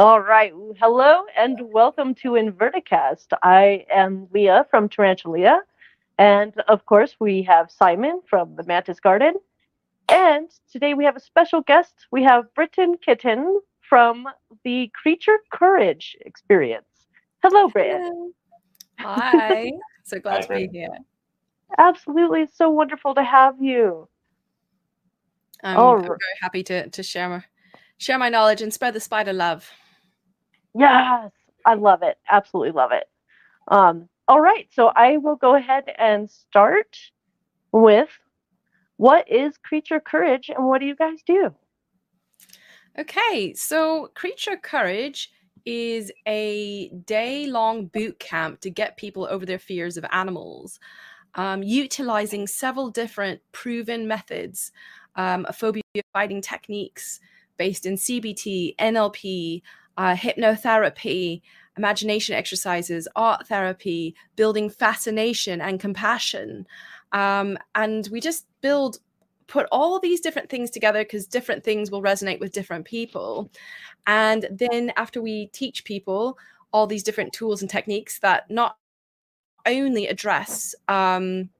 All right. Hello and welcome to Inverticast. I am Leah from Tarantulia. And of course, we have Simon from the Mantis Garden. And today we have a special guest. We have Britain Kitten from the Creature Courage experience. Hello, Britain. Hi. so glad Hi, to be here. Absolutely. It's so wonderful to have you. Um, I'm, oh. I'm very happy to, to share my share my knowledge and spread the spider love. Yes, I love it. Absolutely love it. Um, all right, so I will go ahead and start with what is Creature Courage and what do you guys do? Okay, so Creature Courage is a day long boot camp to get people over their fears of animals, um, utilizing several different proven methods, um, phobia fighting techniques based in CBT, NLP, uh, hypnotherapy, imagination exercises, art therapy, building fascination and compassion. Um, and we just build put all these different things together because different things will resonate with different people. And then after we teach people all these different tools and techniques that not only address um,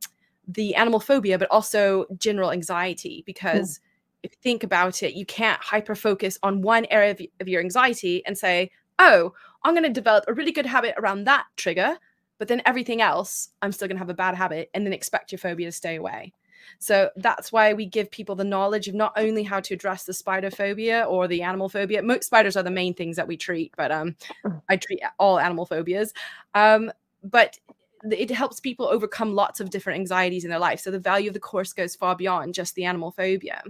the animal phobia, but also general anxiety, because mm. If you think about it, you can't hyper focus on one area of, of your anxiety and say, oh, I'm going to develop a really good habit around that trigger, but then everything else, I'm still going to have a bad habit and then expect your phobia to stay away. So that's why we give people the knowledge of not only how to address the spider phobia or the animal phobia. Most spiders are the main things that we treat, but um, mm. I treat all animal phobias. Um, but it helps people overcome lots of different anxieties in their life. So the value of the course goes far beyond just the animal phobia.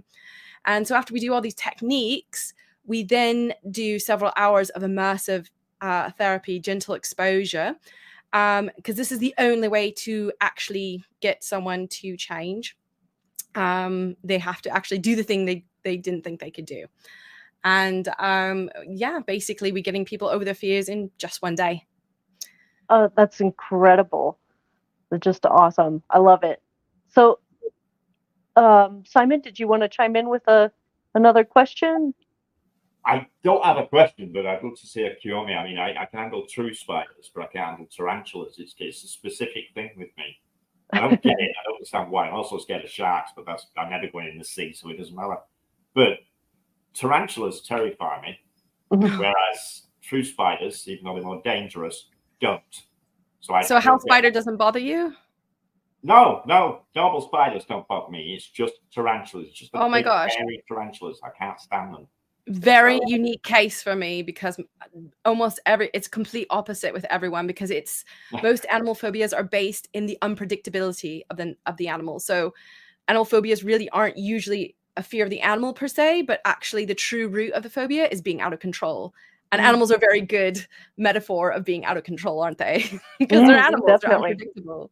And so after we do all these techniques, we then do several hours of immersive uh, therapy, gentle exposure, because um, this is the only way to actually get someone to change um, they have to actually do the thing they, they didn't think they could do. And um, yeah, basically, we're getting people over their fears in just one day. Oh, that's incredible. It's just awesome. I love it. So, um, Simon, did you want to chime in with a another question? I don't have a question, but I'd love to see a cure I mean, I, I can handle true spiders, but I can't handle tarantulas. It's, it's a specific thing with me. I don't get it. I don't understand why. I'm also scared of sharks, but that's I'm never going in the sea, so it doesn't matter. But tarantulas terrify me, whereas true spiders, even though they're more dangerous, don't. So I. So a house spider doesn't bother you? No, no, normal spiders don't bother me. It's just tarantulas. It's just oh my gosh, tarantulas. I can't stand them very unique case for me because almost every it's complete opposite with everyone because it's most animal phobias are based in the unpredictability of the of the animal so animal phobias really aren't usually a fear of the animal per se but actually the true root of the phobia is being out of control and mm. animals are a very good metaphor of being out of control aren't they because they're animals definitely. they're unpredictable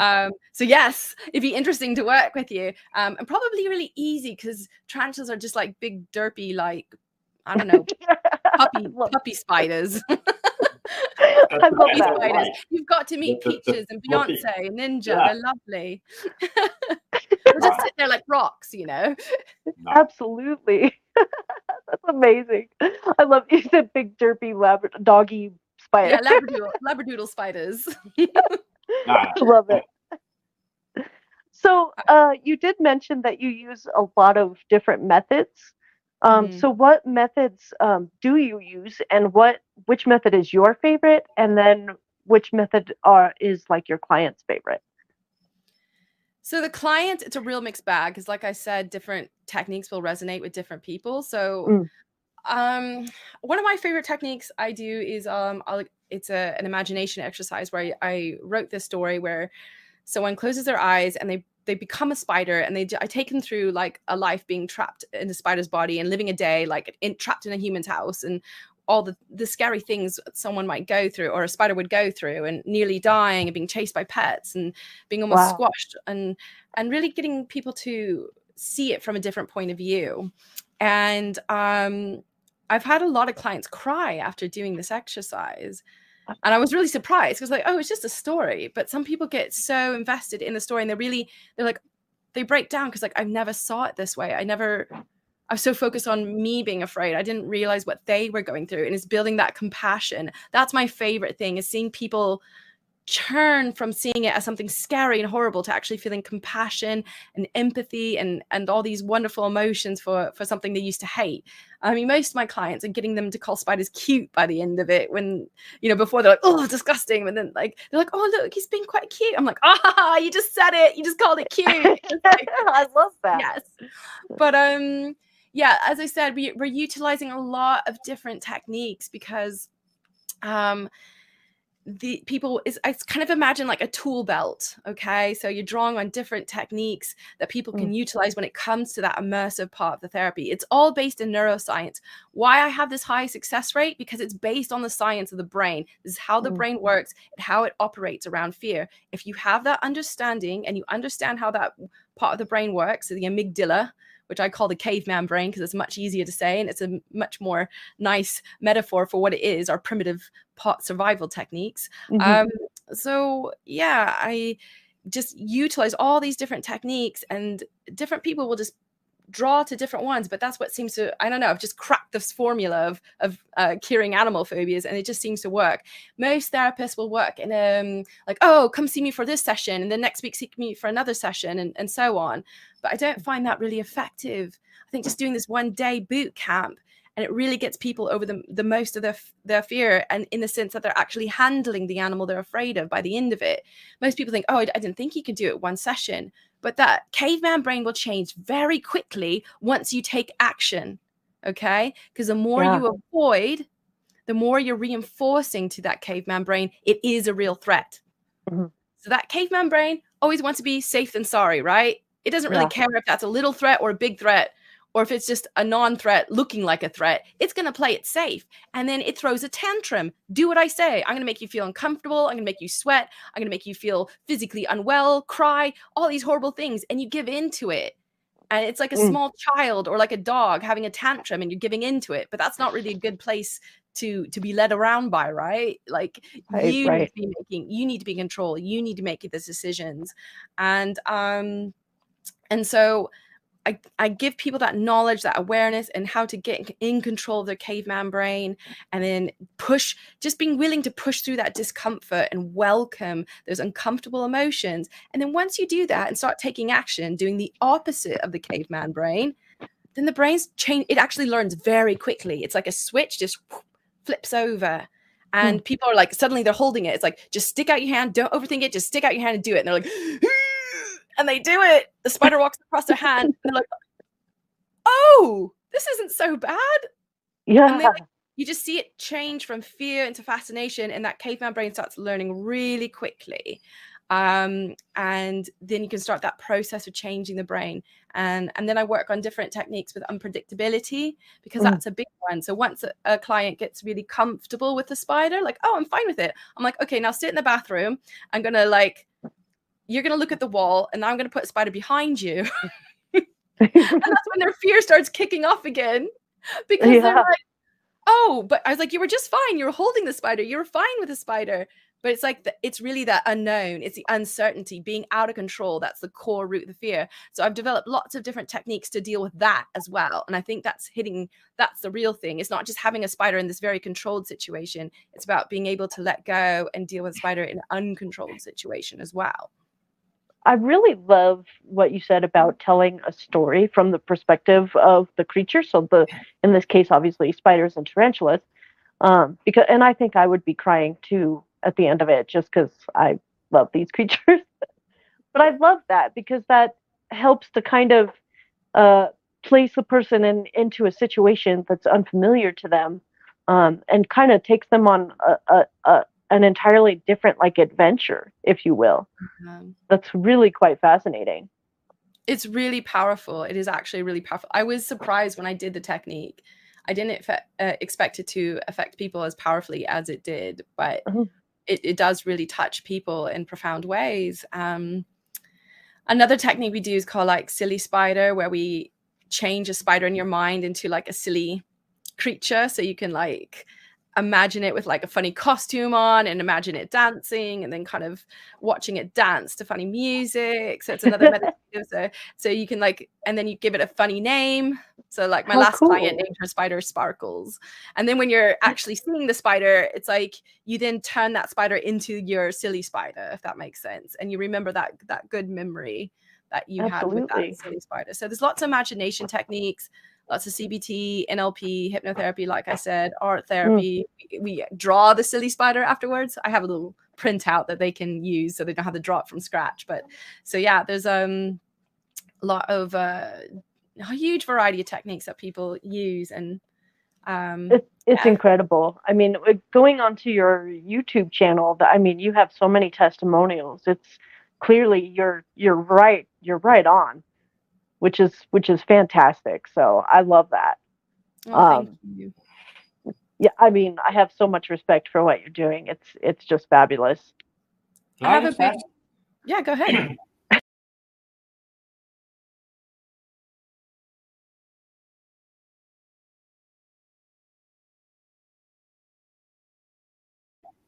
um, so yes, it'd be interesting to work with you, um, and probably really easy because tarantulas are just like big derpy, like I don't know, puppy puppy spiders. puppy spiders. You've got to meet Peaches and Beyonce and Ninja. Yeah. They're lovely. they just sit there like rocks, you know. Absolutely. That's amazing. I love you said big derpy lab doggy spider. Yeah, labradoodle, labradoodle spiders. Love it. So, uh, you did mention that you use a lot of different methods. Um, mm-hmm. So, what methods um, do you use, and what which method is your favorite, and then which method are is like your client's favorite? So the client, it's a real mixed bag because, like I said, different techniques will resonate with different people. So, mm. um, one of my favorite techniques I do is um, I'll it's a, an imagination exercise where I, I wrote this story where someone closes their eyes and they they become a spider and they I take them through like a life being trapped in a spider's body and living a day like in, trapped in a human's house and all the the scary things someone might go through or a spider would go through and nearly dying and being chased by pets and being almost wow. squashed and and really getting people to see it from a different point of view and um I've had a lot of clients cry after doing this exercise. And I was really surprised because like, oh, it's just a story. But some people get so invested in the story and they're really they're like they break down because like I've never saw it this way. I never I was so focused on me being afraid. I didn't realize what they were going through. And it's building that compassion. That's my favorite thing is seeing people turn from seeing it as something scary and horrible to actually feeling compassion and empathy and and all these wonderful emotions for for something they used to hate i mean most of my clients are getting them to call spiders cute by the end of it when you know before they're like oh disgusting and then like they're like oh look he's being quite cute i'm like ah you just said it you just called it cute like, I love that. yes but um yeah as i said we, we're utilizing a lot of different techniques because um the people is I kind of imagine like a tool belt. Okay. So you're drawing on different techniques that people can mm. utilize when it comes to that immersive part of the therapy. It's all based in neuroscience. Why I have this high success rate? Because it's based on the science of the brain. This is how the mm. brain works and how it operates around fear. If you have that understanding and you understand how that part of the brain works, so the amygdala, which I call the caveman brain because it's much easier to say and it's a much more nice metaphor for what it is our primitive pot survival techniques. Mm-hmm. Um, so, yeah, I just utilize all these different techniques and different people will just draw to different ones but that's what seems to i don't know i've just cracked this formula of of uh, curing animal phobias and it just seems to work most therapists will work in um like oh come see me for this session and then next week see me for another session and, and so on but I don't find that really effective. I think just doing this one day boot camp and it really gets people over the, the most of their their fear and in the sense that they're actually handling the animal they're afraid of by the end of it most people think oh i, I didn't think you could do it one session but that caveman brain will change very quickly once you take action okay because the more yeah. you avoid the more you're reinforcing to that caveman brain it is a real threat mm-hmm. so that caveman brain always wants to be safe and sorry right it doesn't really yeah. care if that's a little threat or a big threat or if it's just a non-threat looking like a threat it's going to play it safe. And then it throws a tantrum. Do what i say. I'm going to make you feel uncomfortable. I'm going to make you sweat. I'm going to make you feel physically unwell cry all these horrible things and you give in to it. And it's like a mm. small child or like a dog having a tantrum and you're giving into it but that's not really a good place to to be led around by right? Like right, you right. need to be making you need to be in control. You need to make these decisions. And um and so I, I give people that knowledge, that awareness, and how to get in control of their caveman brain, and then push, just being willing to push through that discomfort and welcome those uncomfortable emotions. And then once you do that and start taking action, doing the opposite of the caveman brain, then the brain's change. It actually learns very quickly. It's like a switch just flips over. And mm. people are like, suddenly they're holding it. It's like, just stick out your hand, don't overthink it, just stick out your hand and do it. And they're like, and they do it. The spider walks across their hand. And they're like, oh, this isn't so bad. Yeah. Like, you just see it change from fear into fascination, and that caveman brain starts learning really quickly. Um, and then you can start that process of changing the brain. And and then I work on different techniques with unpredictability because mm. that's a big one. So once a, a client gets really comfortable with the spider, like, oh, I'm fine with it. I'm like, okay, now sit in the bathroom. I'm gonna like you're going to look at the wall and I'm going to put a spider behind you. and that's when their fear starts kicking off again because yeah. they're like, oh, but I was like, you were just fine. You were holding the spider. You were fine with the spider. But it's like, the, it's really that unknown. It's the uncertainty, being out of control. That's the core root of the fear. So I've developed lots of different techniques to deal with that as well. And I think that's hitting, that's the real thing. It's not just having a spider in this very controlled situation. It's about being able to let go and deal with spider in an uncontrolled situation as well. I really love what you said about telling a story from the perspective of the creature. So the in this case, obviously spiders and tarantulas. Um, because and I think I would be crying too at the end of it just because I love these creatures. but I love that because that helps to kind of uh, place a person in into a situation that's unfamiliar to them um, and kind of takes them on a, a, a, an entirely different like adventure if you will. Mm-hmm. that's really quite fascinating. It's really powerful. It is actually really powerful. I was surprised when i did the technique. I didn't uh, expect it to affect people as powerfully as it did but mm-hmm. it, it, does really touch people in profound ways. Um, another technique we do is called like silly spider where we change a spider in your mind into like a silly creature. So you can like imagine it with like a funny costume on and imagine it dancing and then kind of watching it dance to funny music. So it's another meditative. So so you can like and then you give it a funny name. So like my How last cool. client named her spider sparkles. And then when you're actually seeing the spider it's like you then turn that spider into your silly spider if that makes sense. And you remember that that good memory that you had with that silly spider. So there's lots of imagination techniques lots of CBT, NLP, hypnotherapy, like I said, art therapy. We, we draw the silly spider afterwards. I have a little printout that they can use so they don't have to draw it from scratch. But so yeah, there's um a lot of uh, a huge variety of techniques that people use and um It's it's Yeah. incredible. I mean, going onto your YouTube channel, I mean, you have so many testimonials. It's clearly you're you're right. You're right on, which is which is fantastic. So I love that. well, thank um, you. Yeah, I mean, I have so much respect for what you're doing. It's it's just fabulous. I have a big- yeah, go ahead.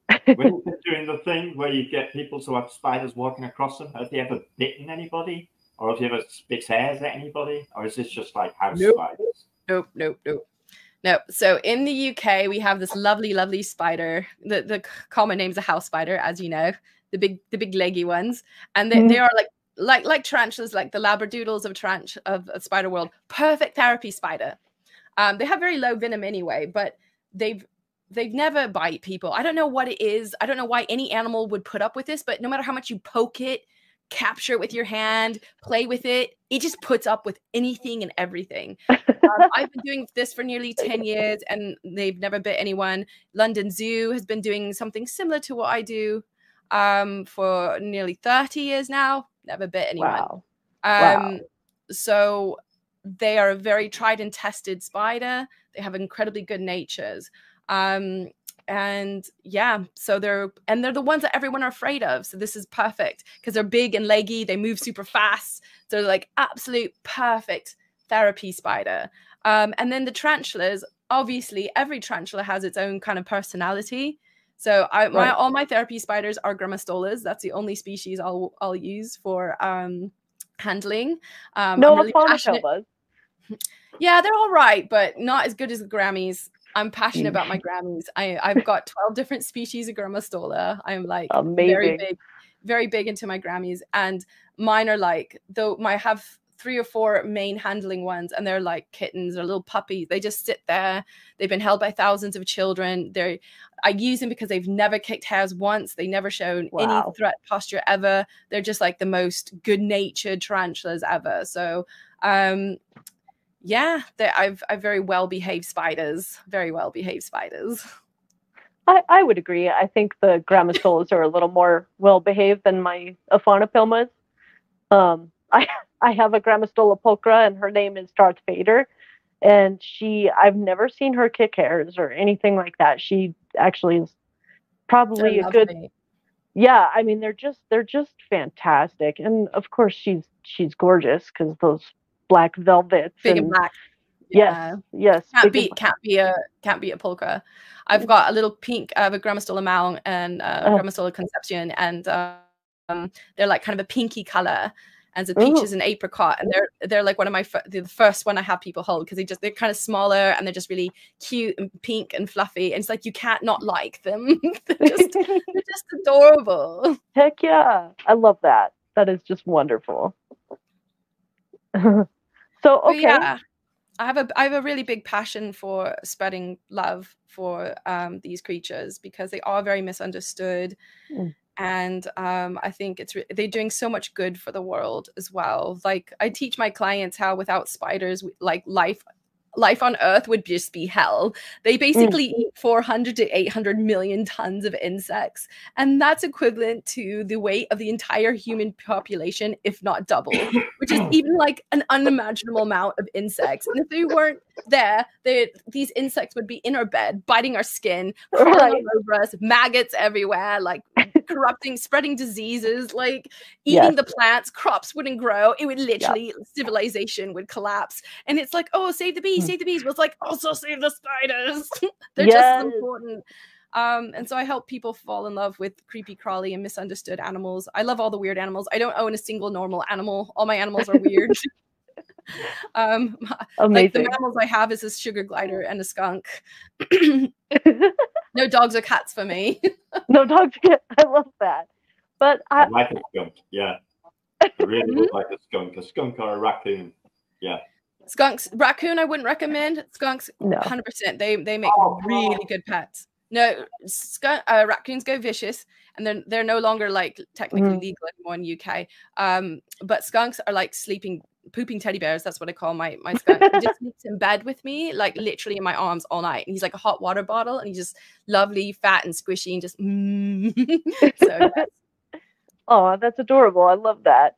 when you've doing the thing where you get people to have spiders walking across them, have they ever bitten anybody? Or have you ever spit hairs at anybody? Or is this just like house Nope. spiders? Nope, nope, nope. No. So in the UK, we have this lovely, lovely spider. The the c- common name's a house spider, as you know, the big the big leggy ones, and they, Mhm. they are like like like tarantulas, like the labradoodles of tarant of, of spider world. Perfect therapy spider. Um, they have very low venom anyway, but they've they've never bite people. I don't know what it is. I don't know why any animal would put up with this, but no matter how much you poke it, capture it with your hand, play with it, it just puts up with anything and everything. Um, I've been doing this for nearly 10 years and they've never bit anyone. London Zoo has been doing something similar to what I do um, for nearly 30 years now. Never bit anyone. Wow. Um, Wow. So they are a very tried and tested spider. They have incredibly good natures. Um, and yeah, so they're and they're the ones that everyone are afraid of. So this is perfect because they're big and leggy. They move super fast. So they're like absolute perfect therapy spider. Um, and then the tarantulas, obviously, every tarantula has its own kind of personality. So I, my Right. all my therapy spiders are grammostolas. That's the only species I'll I'll use for um, handling. Um, no really passionate- yeah, they're all right, but not as good as the Grammys. I'm passionate about my Grammys. I, I've got 12 different species of Grammostola. I'm like very big, very big into my Grammys. And mine are like, though I have three or four main handling ones, and they're like kittens or little puppies. They just sit there. They've been held by thousands of children. They're I use them because they've never kicked hairs once. They never shown Wow. any threat posture ever. They're just like the most good-natured tarantulas ever. So um yeah, they're, I've I've very well behaved spiders, very well behaved spiders. I, I would agree. I think the grammostolas are a little more well behaved than my Aphonopelmas. Um, I I have a grammostola pulchra, and her name is Darth Vader, and she I've never seen her kick hairs or anything like that. She actually is probably a good lovely. yeah. I mean, they're just they're just fantastic, and of course she's she's gorgeous because those black velvets big and and black. yes yes Can't beat can't be a can't be a polka. I've got a little pink. I have a Grammostola Mal and uh, Oh. Grammostola Concepcion, and um, they're like kind of a pinky color. And the Ooh. peaches and apricot, and they're they're like one of my fir- the first one I have people hold because they just they're kind of smaller and they're just really cute and pink and fluffy. And it's like you can't not like them. they're just they're just adorable. Heck yeah. I love that. That is just wonderful. so But yeah, I have a I have a really big passion for spreading love for um, these creatures because they are very misunderstood, Mm. and um, I think it's re- they're doing so much good for the world as well. Like I teach my clients how without spiders, like life. Life on Earth would just be hell. They mm. basically eat 400 to 800 million tons of insects, and that's equivalent to the weight of the entire human population, if not double which is even like an unimaginable amount of insects. And if they weren't there, these insects would be in our bed, biting our skin, crawling Right. over us, maggots everywhere, like corrupting, spreading diseases, like eating Yes. the plants, crops wouldn't grow. It would literally civilization would collapse. And it's like, oh, save the bees, Mm. save the bees. But it's like also save the spiders. They're just as important. Um, and so I help people fall in love with creepy crawly and misunderstood animals. I love all the weird animals. I don't own a single normal animal. All my animals are weird. um, like the Amazing. mammals I have is a sugar glider and a skunk. No dogs or cats for me. no dogs. I love that. But I, I like a skunk. Yeah, I really would like a skunk. A skunk or a raccoon. Yeah. Skunks, raccoon, I wouldn't recommend. Skunks, no. hundred percent. They they make Oh, really no. good pets. No, skunk, uh, raccoons go vicious, and then they're no longer like technically Mhm. legal anymore in UK. Um, but skunks are like sleeping, pooping teddy bears. That's what I call my my skunk. He just sleeps in bed with me, like literally in my arms all night. And he's like a hot water bottle, and he's just lovely, fat, and squishy, and just. Mm. so yes. Oh, that's adorable. I love that.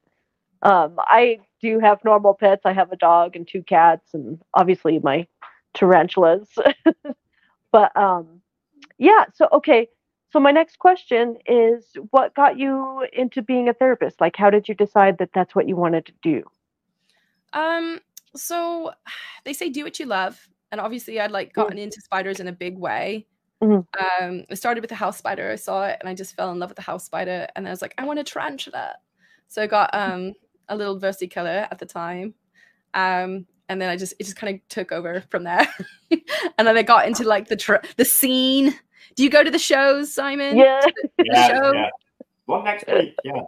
Um, I do have normal pets. I have a dog and two cats, and obviously my tarantulas. but um, yeah. So okay. So my next question is, what got you into being a therapist? Like, how did you decide that that's what you wanted to do? Um, so they say do what you love, and obviously I'd like gotten into spiders in a big way. Mhm. Um, I started with the house spider. I saw it, and I just fell in love with the house spider, and I was like, I want a tarantula. So I got um a little versicolor at the time, um, and then I just it just kind of took over from there, and then I got into like the tr- the scene. Do you go to the shows, Simon? Yeah. Yeah, show? yeah. One next week. Yeah.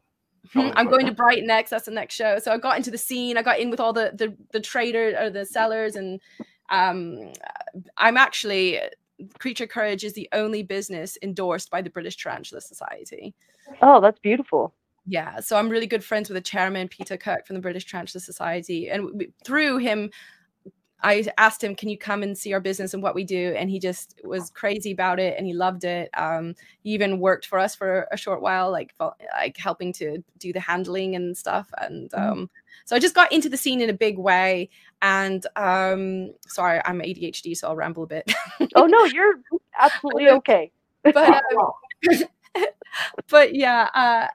Hmm, I'm going to Brighton next. That's the next show. So I got into the scene. I got in with all the the the trader or the sellers, and um, I'm actually Creature Courage is the only business endorsed by the British Tarantula Society. Oh, that's beautiful. Yeah, so I'm really good friends with the chairman Peter Kirk from the British Tarantula Society, and through him, I asked him, "Can you come and see our business and what we do?" And he just was crazy about it, and he loved it. Um, he even worked for us for a short while, like like helping to do the handling and stuff. And Mhm. um, so I just got into the scene in a big way. And um, sorry, I'm ADHD, so I'll ramble a bit. Oh no, you're absolutely okay. but um, but yeah, uh,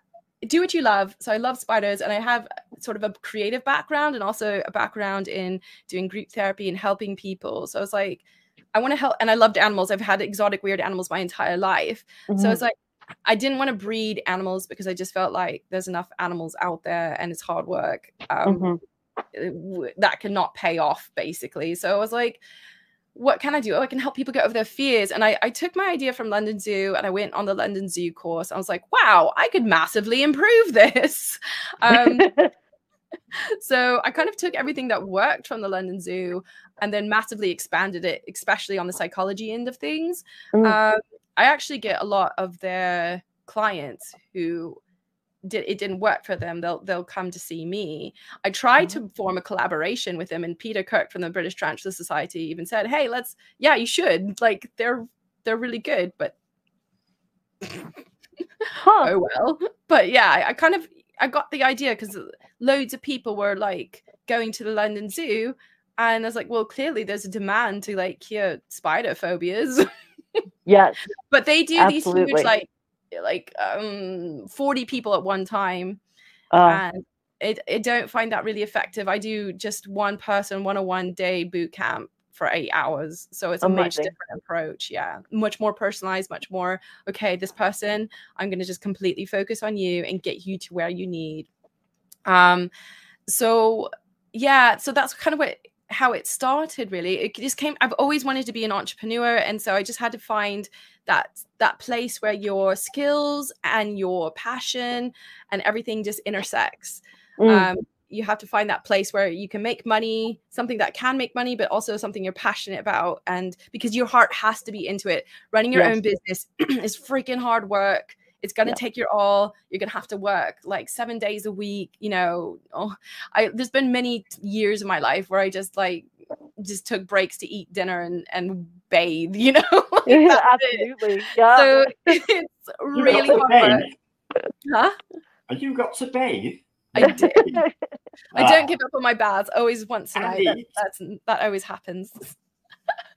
do what you love. So I love spiders, and I have sort of a creative background and also a background in doing group therapy and helping people. So I was like, I want to help, and I loved animals. I've had exotic, weird animals my entire life. So I was like I didn't want to breed animals because I just felt like there's enough animals out there and it's hard work. Um, Mhm. w- that cannot pay off basically so i was like what can i do? Oh, i can help people get over their fears. And I, I took my idea from london zoo and i went on the london zoo course. I was like wow i could massively improve this. Um, so i kind of took everything that worked from the london zoo and then massively expanded it especially on the psychology end of things. Mm. um, i actually get a lot of their clients who did it didn't work for them they'll they'll come to see me. I tried to mm-hmm. form a collaboration with them and peter kirk from the british tarantula society even said hey let's yeah you should like they're they're really good but Huh. oh well. But yeah I, I kind of i got the idea because loads of people were like going to the london zoo and i was like well clearly there's a demand to like cure spider phobias. Yes. but they do these huge like like um 40 people at one time Uh, and it, I don't find that really effective. I do just one person, one on one day boot camp for eight hours. So it's a much different approach. Yeah. Much more personalized, much more, okay, this person, I'm going to just completely focus on you and get you to where you need. Um, so yeah, so that's kind of what how it started really. It just came i've always wanted to be an entrepreneur and so i just had to find that that place where your skills and your passion and everything just intersects. Mm, um, you have to find that place where you can make money something that can make money but also something you're passionate about and because your heart has to be into it. Running your Yes. own business is freaking hard work it's going to Yeah. take your all you're going to have to work like seven days a week you know oh, i there's been many years of my life where i just like just took breaks to eat dinner and and bathe you know Like, that's absolutely. Yeah. so it's You really got hard work huh Have you got to bathe? i did I Ah, don't give up on my baths. Always once a night. That, that's that always happens.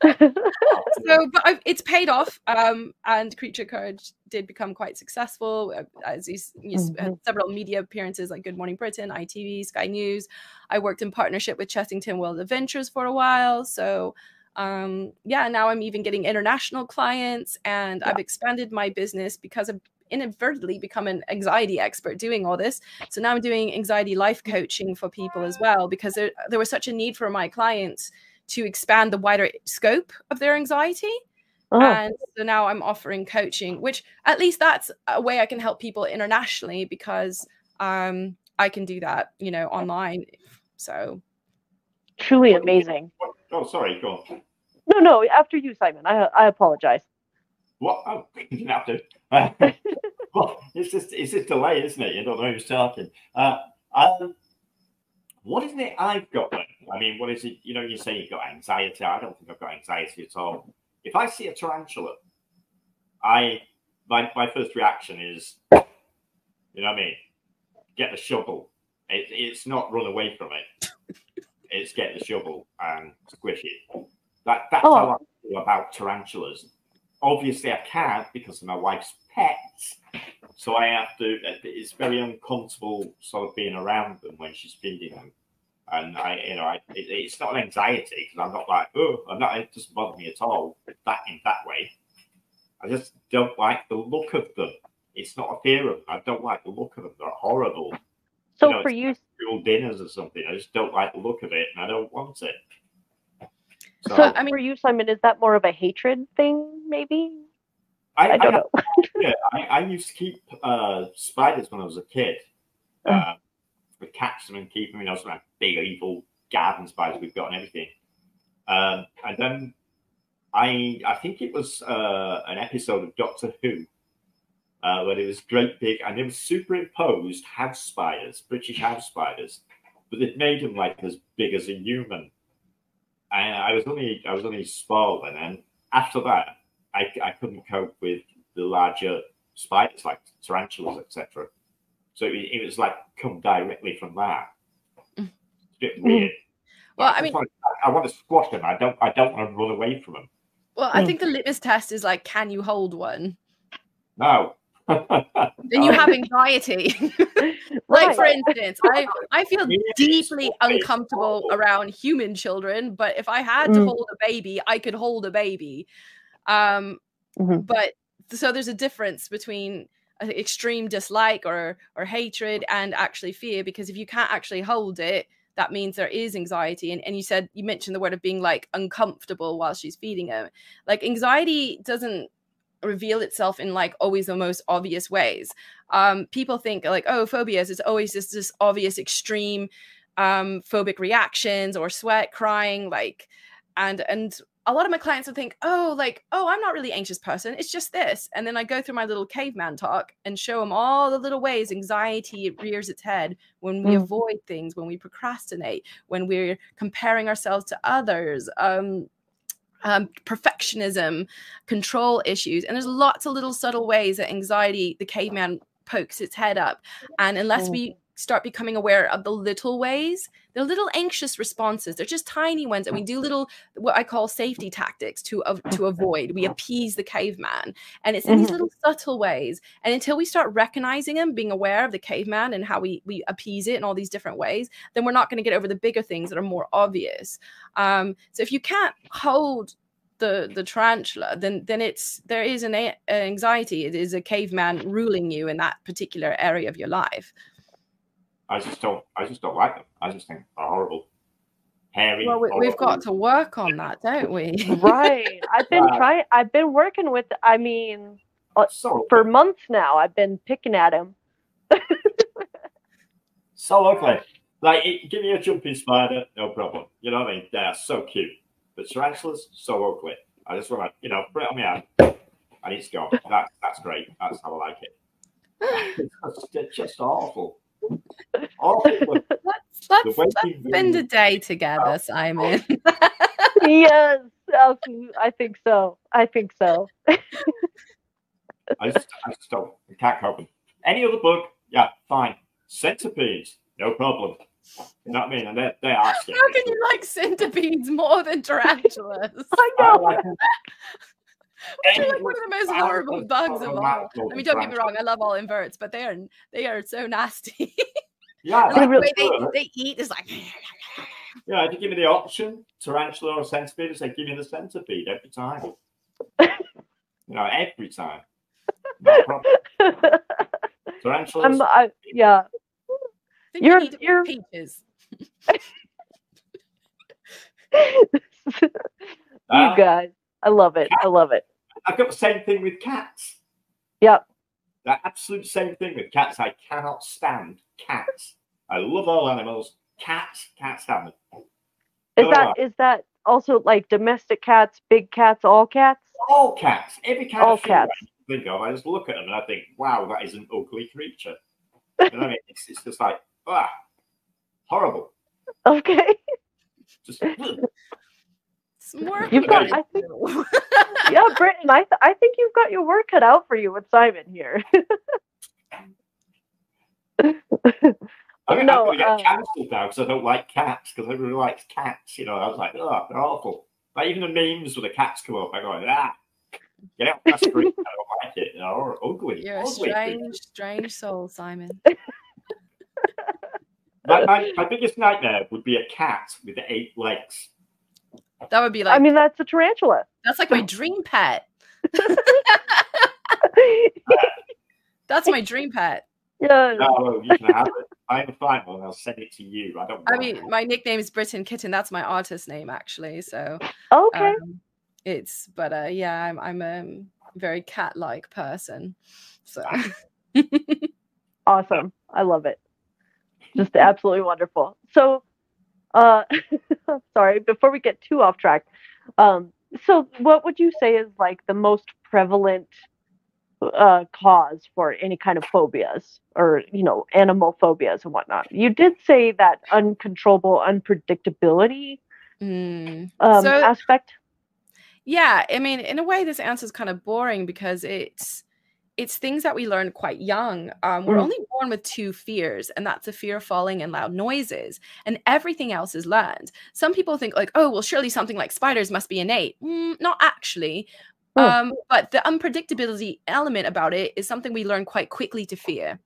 So, but I've, it's paid off, um, and Creature Courage did become quite successful. Uh, as you, you mm-hmm. several media appearances like Good Morning Britain, ITV, Sky News. I worked in partnership with Chessington World Adventures for a while, so um, yeah, now I'm even getting international clients, and yeah. I've expanded my business because I've inadvertently become an anxiety expert doing all this. So now I'm doing anxiety life coaching for people as well because there, there was such a need for my clients to expand the wider scope of their anxiety. Oh. And so now I'm offering coaching, which at least that's a way I can help people internationally because um, I can do that, you know, online. So truly amazing. Oh, sorry, go on. No, no, after you, Simon. I I apologize. What? Oh, you didn't have to. well, it's just it's just delay, isn't it? You don't know who's talking. Uh, um, what is it I've got then? I mean, what is it? You know, you say you've got anxiety. I don't think I've got anxiety at all. If I see a tarantula, I my my first reaction is, you know what I mean? Get the shovel. It, it's not run away from it. It's get the shovel and squish it. That that's oh. how I feel about tarantulas. Obviously, I can't because of my wife's pets. So I have to. It's very uncomfortable sort of being around them when she's feeding them, and I, you know, I, it, it's not an anxiety because I'm not like, oh, I'm not. It doesn't bother me at all. That in that way, I just don't like the look of them. It's not a fear of them. I don't like the look of them. They're horrible. So you know, for you, school dinners or something, I just don't like the look of it, and I don't want it. So, so I mean, for you, Simon, is that more of a hatred thing, maybe? I, I don't I, know. yeah, I, I, used to keep uh, spiders when I was a kid. Oh. Uh, we catch them and keep them, you know, some like big evil garden spiders we've got and everything. Um, and then I I think it was uh, an episode of Doctor Who uh, where it was great big and it was superimposed house spiders, British house spiders, but they'd made them like as big as a human. And I was only I was only small And then, after that I, I couldn't cope with the larger spiders like tarantulas, etc. So it, it, was like come directly from that. It's a bit mm. weird. Well, I, I mean, want to, I want to squash them. I don't. I don't want to run away from them. Well, I mm. think the litmus test is like, can you hold one? No. then you have anxiety. like for instance, I, I feel deeply uncomfortable around human children, but if I had to mm. hold a baby, I could hold a baby. Um, mm-hmm. But so there's a difference between extreme dislike or or hatred and actually fear because if you can't actually hold it that means there is anxiety. And, and you said you mentioned the word of being like uncomfortable while she's feeding him. Like anxiety doesn't reveal itself in like always the most obvious ways. Um people think like oh phobias is always just this obvious extreme um phobic reactions or sweat crying like and and a lot of my clients will think, oh, like, oh, I'm not really anxious person. It's just this. And then I go through my little caveman talk and show them all the little ways anxiety rears its head when we mm. avoid things, when we procrastinate, when we're comparing ourselves to others, um, um, perfectionism, control issues. And there's lots of little subtle ways that anxiety, the caveman pokes its head up. And unless mm. we start becoming aware of the little ways. They're little anxious responses. They're just tiny ones and we do little what i call safety tactics to uh, to avoid. We appease the caveman. And it's in these mm-hmm. little subtle ways. And until we start recognizing them being aware of the caveman and how we we appease it in all these different ways then we're not going to get over the bigger things that are more obvious. Um, so if you can't hold the the tarantula then then it's there is an, a- anxiety. It is a caveman ruling you in that particular area of your life I just don't. I just don't like them. I just think they're horrible. Hairy. Well, we, have got to work on that, don't we? right. I've been uh, trying. I've been working with. I mean, uh, so for months now. I've been picking at him. so ugly. Like, it, give me a jumping spider, no problem. You know what I mean? They're so cute. But tarantulas, so ugly. I just want to, you know, put it on my hand. I need to go. That, that's great. That's how I like it. It's just, it's just awful let's let's, let's spend a day together, Simon. yes, I think so. I think so. I just, I just don't, I can't cope with any other book. Yeah, fine. Centipedes, no problem. You know what I mean? And they're, they are scary. How can you like centipedes more than tarantulas? I I know. like They're like one of the most horrible bugs of all. I mean, don't get me wrong, I love all inverts, but they are they are so nasty. Yeah, like the way they, they eat is like Yeah, if you give me the option, tarantula or centipede, I say give me the centipede every time. you know, every time. No problem. Tarantulas. I, yeah. I You're- you you're- peaches. you uh, guys, I love it. I love it. I've got the same thing with cats. Yep. The absolute same thing with cats. I cannot stand cats. I love all animals. Cats can't stand them. Is that is that also like domestic cats, big cats, all cats? All cats. Every cat All cats. I think of, I just look at them and I think, wow, that is an ugly creature. You know what I mean? It's, it's just like, ah, horrible. Okay. Just ugh. Some work You've got- I think- Yeah, Britain, I th- I think you've got your work cut out for you with Simon here. I mean, No, I'm going to uh, get cancelled now because I don't like cats because everyone likes cats. You know, I was like, oh, they're awful. Like even the memes where the cats come up, I go, ah, get out my screen. I don't like it. You know, or ugly. You're a ugly strange, strange soul, Simon. My, my, my biggest nightmare would be a cat with eight legs. That would be like I mean, that's a tarantula. that's like my dream pet. That's my dream pet. yeah. No, you can have it. I'm a fine one. I'll send it to you. I don't. I mean, it. my nickname is Britain Kitten. That's my artist name, actually. So Okay. um, it's, but uh, yeah, I'm I'm a very cat-like person. So awesome. I love it. Just absolutely wonderful. So, uh, sorry, before we get too off track, um, so what would you say is like the most prevalent uh, cause for any kind of phobias or, you know, animal phobias and whatnot? You did say that uncontrollable unpredictability Mm. um, So- aspect. yeah, I mean, in a way, this answer is kind of boring because it's it's things that we learn quite young. Um, we're Mm. only born with two fears, and that's the fear of falling and loud noises, and everything else is learned. Some people think like, oh, well, surely something like spiders must be innate. Mm, not actually. Oh. Um, but the unpredictability element about it is something we learn quite quickly to fear.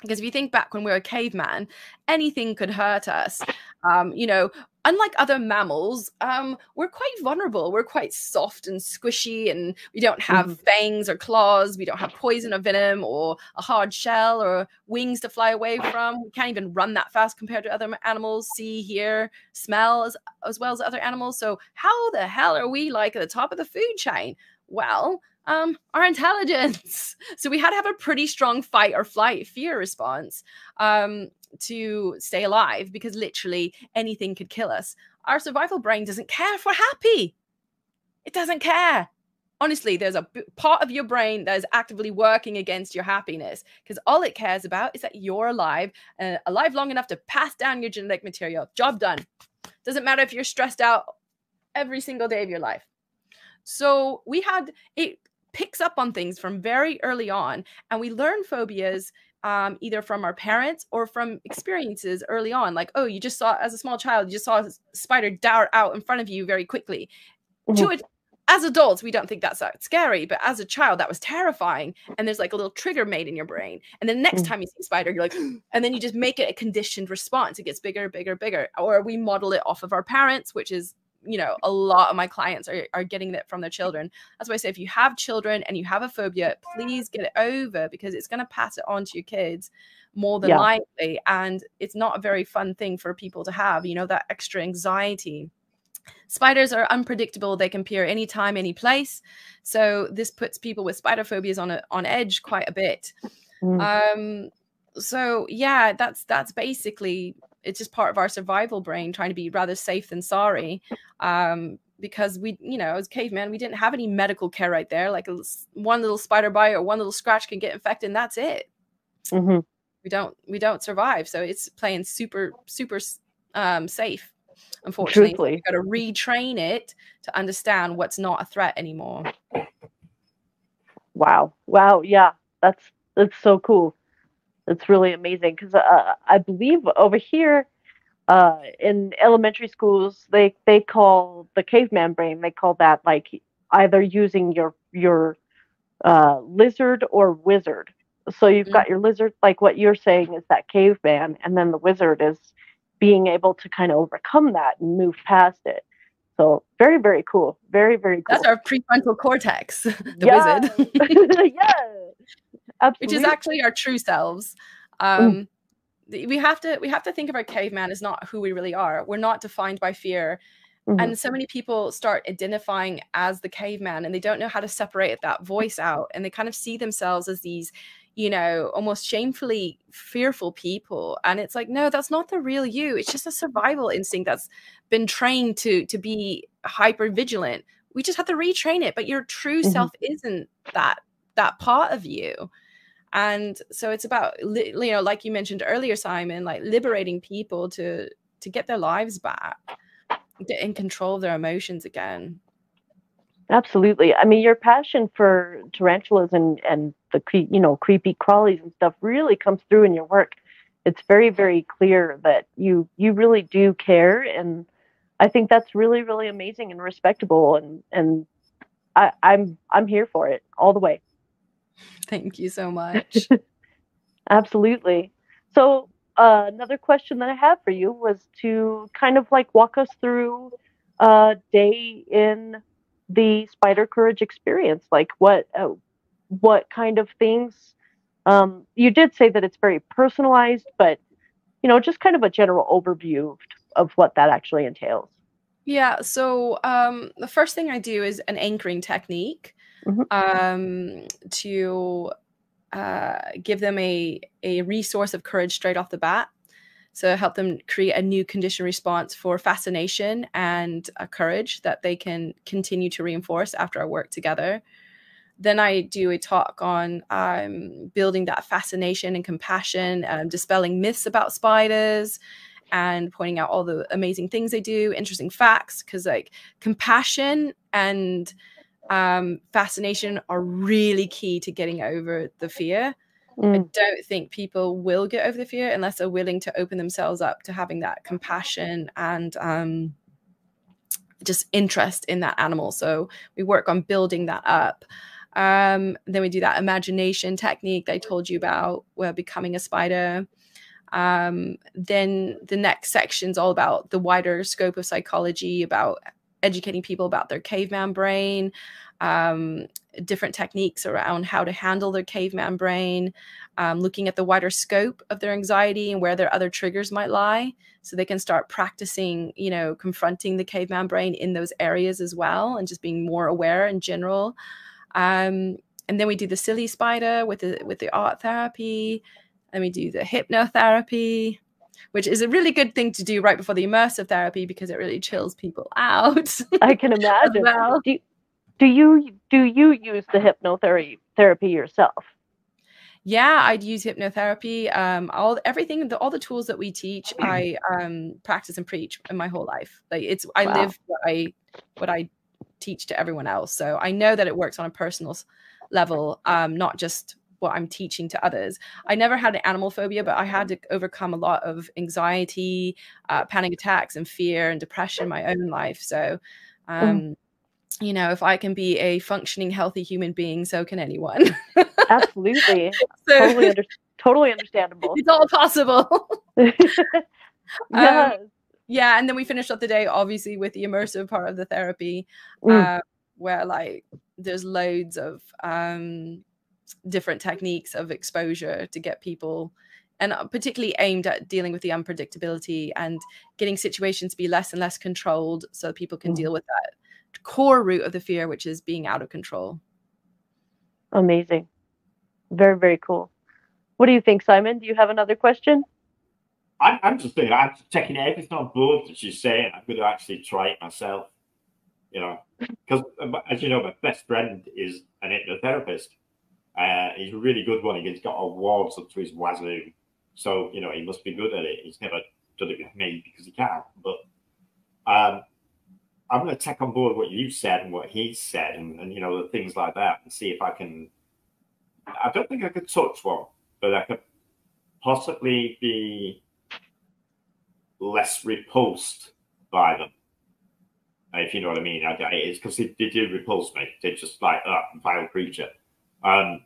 Because if you think back when we were a caveman, anything could hurt us. Um, you know, unlike other mammals, um, we're quite vulnerable. We're quite soft and squishy, and we don't have fangs or claws. We don't have poison or venom or a hard shell or wings to fly away from. We can't even run that fast compared to other animals, see, hear, smell as, as well as other animals. So, how the hell are we like at the top of the food chain? Well, um, our intelligence. So we had to have a pretty strong fight or flight fear response um, to stay alive because literally anything could kill us. Our survival brain doesn't care if we're happy. It doesn't care. Honestly, there's a b- part of your brain that is actively working against your happiness because all it cares about is that you're alive and alive long enough to pass down your genetic material. Job done. Doesn't matter if you're stressed out every single day of your life. So we had it picks up on things from very early on, and we learn phobias um, either from our parents or from experiences early on. Like, oh, you just saw as a small child, you just saw a spider dart out in front of you very quickly. To it, as adults, we don't think that's that scary, but as a child, that was terrifying. And there's like a little trigger made in your brain. And then next Mm. time you see a spider, you're like, and then you just make it a conditioned response. It gets bigger, bigger, bigger. Or we model it off of our parents, which is you know a lot of my clients are, are getting that from their children. That's why i say if you have children and you have a phobia please get it over because it's going to pass it on to your kids more than Yeah. likely. And it's not a very fun thing for people to have you know that extra anxiety. Spiders are unpredictable. They can appear anytime any place. So this puts people with spider phobias on a, on edge quite a bit. Mm. um so yeah that's that's basically it's just part of our survival brain trying to be rather safe than sorry um because we you know as cavemen we didn't have any medical care right there like a l- s- one little spider bite or one little scratch can get infected and that's it Mhm. we don't we don't survive so it's playing super super um safe unfortunately Truthfully. you've got to retrain it to understand what's not a threat anymore Wow. Wow. Yeah. That's that's so cool. That's really amazing because uh, I believe over here, uh, in elementary schools, they they call the caveman brain. They call that like either using your your uh, lizard or wizard. So you've mm-hmm. got your lizard, like what you're saying is that caveman, and then the wizard is being able to kind of overcome that and move past it. So very, very cool. Very, very cool. That's our prefrontal cortex, the wizard. yeah. Absolutely. Which is actually our true selves. Um, mm. we have to we have to think of our caveman as not who we really are. We're not defined by fear. Mm-hmm. And so many people start identifying as the caveman and they don't know how to separate that voice out. And they kind of see themselves as these you know, almost shamefully fearful people. And it's like, no, that's not the real you. It's just a survival instinct that's been trained to to be hyper vigilant. We just have to retrain it. But your true mm-hmm. self isn't that that part of you. And so it's about you know, like you mentioned earlier, Simon, like liberating people to to get their lives back, get in control of their emotions again. Absolutely. I mean, your passion for tarantulas and and the you know creepy crawlies and stuff really comes through in your work. It's very very clear that you you really do care, and I think that's really really amazing and respectable, and and I, I'm I'm here for it all the way. Thank you so much. Absolutely. So uh, another question that I have for you was to kind of like walk us through a day in the spider courage experience like what uh, what kind of things um, you did say that it's very personalized but you know just kind of a general overview of, of what that actually entails yeah so um, the first thing i do is an anchoring technique mm-hmm. um, to uh, give them a, a resource of courage straight off the bat so help them create a new condition response for fascination and a courage that they can continue to reinforce after our work together. Then I do a talk on um, building that fascination and compassion, um, dispelling myths about spiders, and pointing out all the amazing things they do, interesting facts, because like compassion and um, fascination are really key to getting over the fear. Mm. I don't think people will get over the fear unless they're willing to open themselves up to having that compassion and um, just interest in that animal. So we work on building that up. Um, then we do that imagination technique I told you about, where becoming a spider. Um, then the next section is all about the wider scope of psychology, about educating people about their caveman brain, um, different techniques around how to handle their caveman brain, um, looking at the wider scope of their anxiety and where their other triggers might lie, so they can start practicing, you know, confronting the caveman brain in those areas as well, and just being more aware in general. Um, and then we do the silly spider with the with the art therapy. and we do the hypnotherapy which is a really good thing to do right before the immersive therapy because it really chills people out. I can imagine. well. do, do you do you use the hypnotherapy therapy yourself? Yeah, I'd use hypnotherapy. Um, all everything, the, all the tools that we teach, I um, practice and preach in my whole life. Like it's, I wow. live what I what I teach to everyone else. So I know that it works on a personal level, um, not just what I'm teaching to others. I never had an animal phobia, but I had to overcome a lot of anxiety, uh, panic attacks, and fear and depression in my own life. So, mm. um, you know, if I can be a functioning, healthy human being, so can anyone. Absolutely. so, totally, under- totally understandable. It's all possible. yes. Um, yeah, and then we finished up the day obviously with the immersive part of the therapy, mm. uh, where like there's loads of um, different techniques of exposure to get people and uh, particularly aimed at dealing with the unpredictability and getting situations to be less and less controlled so people can mm. deal with that core root of the fear which is being out of control. Amazing. Very very cool. What do you think simon? Do you have another question? I'm, I'm just thinking i'm checking everything on board that she's saying i'm going to actually try it myself you know because as you know my best friend is an hypnotherapist uh, he's a really good one. He's got awards up to his wazoo. So, you know, he must be good at it. He's never done it with me because he can't. But um, I'm going to take on board what you said and what he said and, and, you know, the things like that and see if I can. I don't think I could touch one, but I could possibly be less repulsed by them. If you know what I mean, I, it's because they, they do repulse me. They're just like oh, vile creature. Um,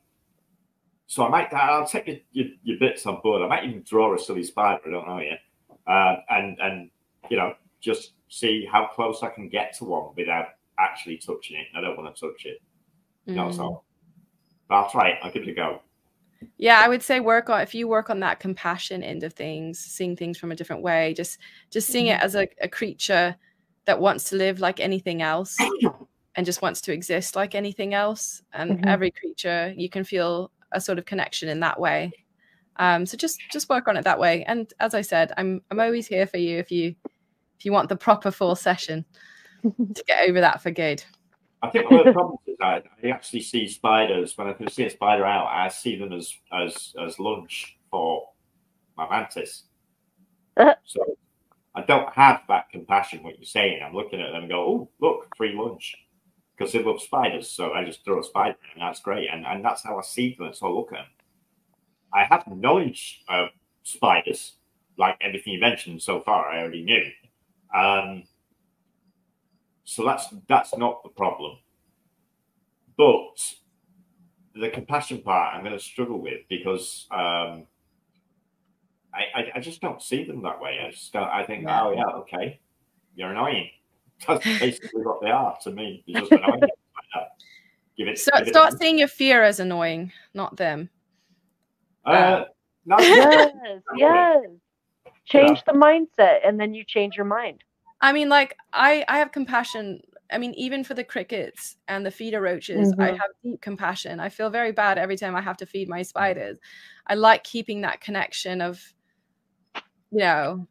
so I might, I'll take your, your, your, bits on board. I might even draw a silly spider. I don't know yet, uh, and and you know just see how close I can get to one without actually touching it. I don't want to touch it. Mm. That's all. But I'll try it. I'll give it a go. Yeah, I would say work on if you work on that compassion end of things, seeing things from a different way, just just seeing it mm-hmm. as a, a creature that wants to live like anything else and just wants to exist like anything else. And mm-hmm. every creature you can feel a sort of connection in that way. Um, so just just work on it that way. And as I said, I'm I'm always here for you if you if you want the proper full session to get over that for good. I think one of the problems is I, I actually see spiders when I can see a spider out. I see them as as as lunch for my mantis. Uh-huh. so I don't have that compassion. What you're saying, I'm looking at them and go, "Oh, look, free lunch," because they love spiders. So I just throw a spider, and that's great. And and that's how I see them. So I look at them. I have knowledge of spiders, like everything you mentioned so far. I already knew. Um, so that's that's not the problem. But the compassion part, I'm going to struggle with because um, I, I, I just don't see them that way. I just don't. I think, oh yeah, okay, you're annoying. That's basically what they are to me. You're just annoying. give it. So, give start it seeing your fear as annoying, not them. Uh, not yes, yes. Change yeah. the mindset, and then you change your mind. I mean, like I I have compassion. I mean, even for the crickets and the feeder roaches, mm-hmm. I have deep compassion. I feel very bad every time I have to feed my spiders. I like keeping that connection of, you know,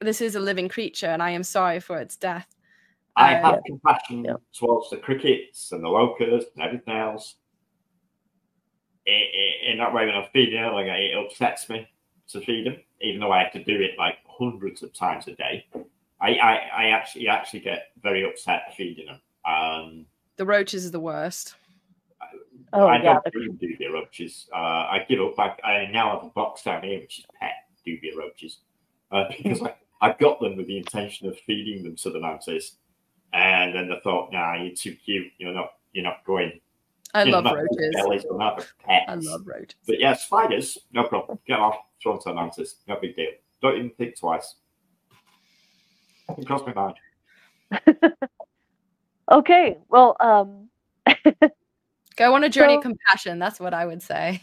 this is a living creature, and I am sorry for its death. I uh, have compassion yeah. towards the crickets and the locusts and everything else. It, it, in that way, when I feed them, like it upsets me to feed them, even though I have to do it like hundreds of times a day. I, I, I actually actually get very upset feeding them. Um, the roaches are the worst. Oh, I yeah. don't do dubia roaches. Uh, I give up. I, I, now have a box down here which is pet dubia roaches uh, because I, I got them with the intention of feeding them to the mantis, and then they thought, "Nah, you're too cute. You're not. You're not going." I love know, roaches. Bellies, I love roaches. But yeah, spiders, no problem. Get off, throw them to the mantis. No big deal. Don't even think twice. It crossed my mind. okay, well, um, go on a journey so, of compassion. That's what I would say.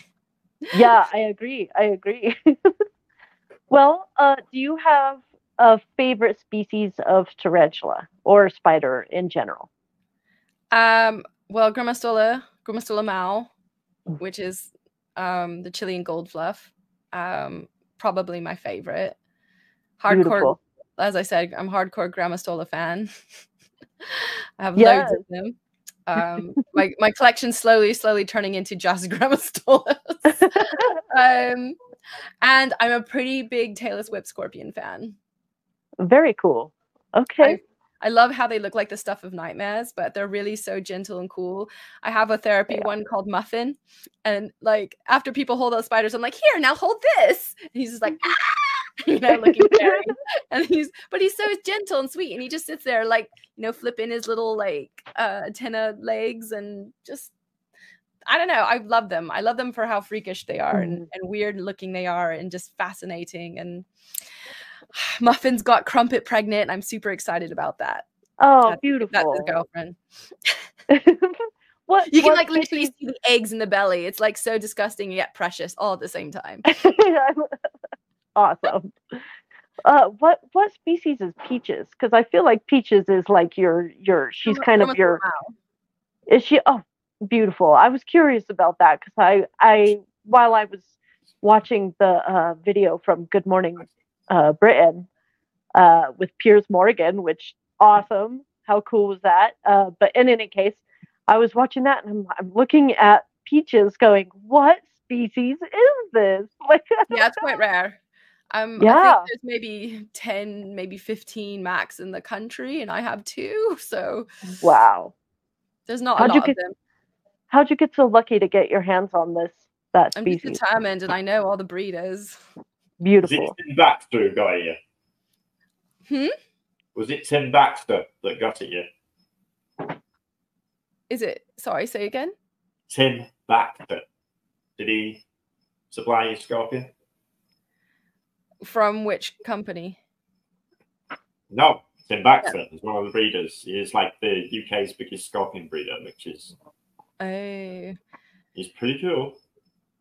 yeah, I agree. I agree. well, uh, do you have a favorite species of tarantula or spider in general? Um, well, Grammostola, Grammostola mau, mm. which is um, the Chilean gold fluff, um, probably my favorite. Hardcore Beautiful as I said, I'm hardcore Grammostola fan. I have yes. loads of them. Um, my my collection slowly, slowly turning into just Grammostolas. um, and I'm a pretty big tailless whip scorpion fan. Very cool. Okay. I, I, love how they look like the stuff of nightmares, but they're really so gentle and cool. I have a therapy yeah. one called Muffin, and like after people hold out spiders, I'm like, here, now hold this. And he's just like, ah! you know, looking scary. and he's but he's so gentle and sweet, and he just sits there like you know, flipping his little like uh antenna legs and just I don't know. I love them. I love them for how freakish they are mm. and, and weird looking they are and just fascinating. And Muffin's got Crumpet pregnant. I'm super excited about that. Oh, that's, beautiful. That's his girlfriend. what you can what like literally see the eggs in the belly. It's like so disgusting yet precious all at the same time awesome. Uh, what what species is Peaches? Because I feel like Peaches is like your your she's kind of your. Is she? Oh, beautiful. I was curious about that because I I while I was watching the uh, video from Good Morning uh, Britain uh, with Piers Morgan, which awesome. How cool was that? Uh, but in any case, I was watching that and I'm, I'm looking at Peaches, going, "What species is this?" Like, yeah, it's quite rare. Um, yeah. there's maybe 10, maybe 15 max in the country, and I have two. So, wow. There's not how'd a lot get, of them. How'd you get so lucky to get your hands on this? That I'm species? determined, and I know all the breeders. Beautiful. Is it back through, got you? Hmm? Was it Tim Baxter that got at you? Is it? Sorry, say again. Tim Baxter. Did he supply you scorpion? From which company? No, Tim Baxter is one of the breeders. He is like the UK's biggest scorpion breeder, which is Oh, he's pretty cool.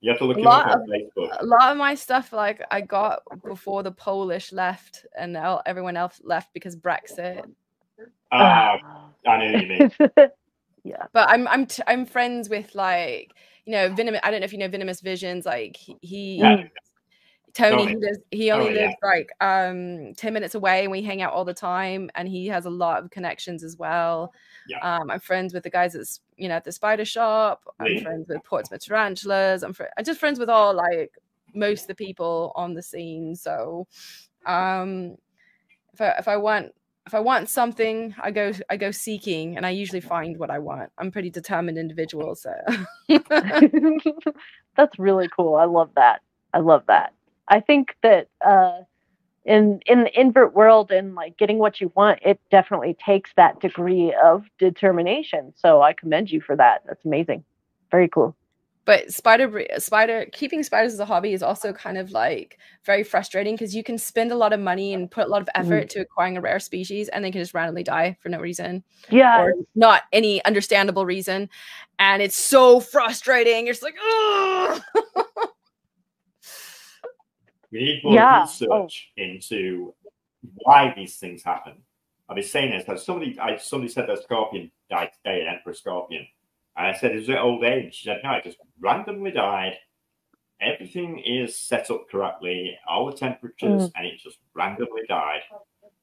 You have to look A him up lot on Facebook. a lot of my stuff like I got before the Polish left and now everyone else left because Brexit. Ah, I know you mean. yeah. But I'm I'm t- I'm friends with like you know venomous. I don't know if you know venomous visions. Like he, he Yeah. Tony, Tony. he lives he only Tony, yeah. lives like um 10 minutes away and we hang out all the time and he has a lot of connections as well. Yeah. Um I'm friends with the guys at you know at the spider shop. I'm Really? friends with Portsmouth tarantulas. I'm fr- I'm just friends with all like most of the people on the scene. So um if I if I want if I want something, I go I go seeking and I usually find what I want. I'm a pretty determined individual, so That's really cool. I love that. I love that. I think that uh, in in the invert world and like getting what you want, it definitely takes that degree of determination. So I commend you for that. That's amazing. Very cool. but spider spider keeping spiders as a hobby is also kind of like very frustrating because you can spend a lot of money and put a lot of mm-hmm. effort to acquiring a rare species and they can just randomly die for no reason Yeah. or not any understandable reason and it's so frustrating you're just like oh We need more Yeah. research oh. into why these things happen. I've been saying this. Like somebody, I somebody said that scorpion died today, an emperor scorpion, and I said, "Is it old age?" She said, "No, it just randomly died. Everything is set up correctly, all the temperatures, mm. and it just randomly died."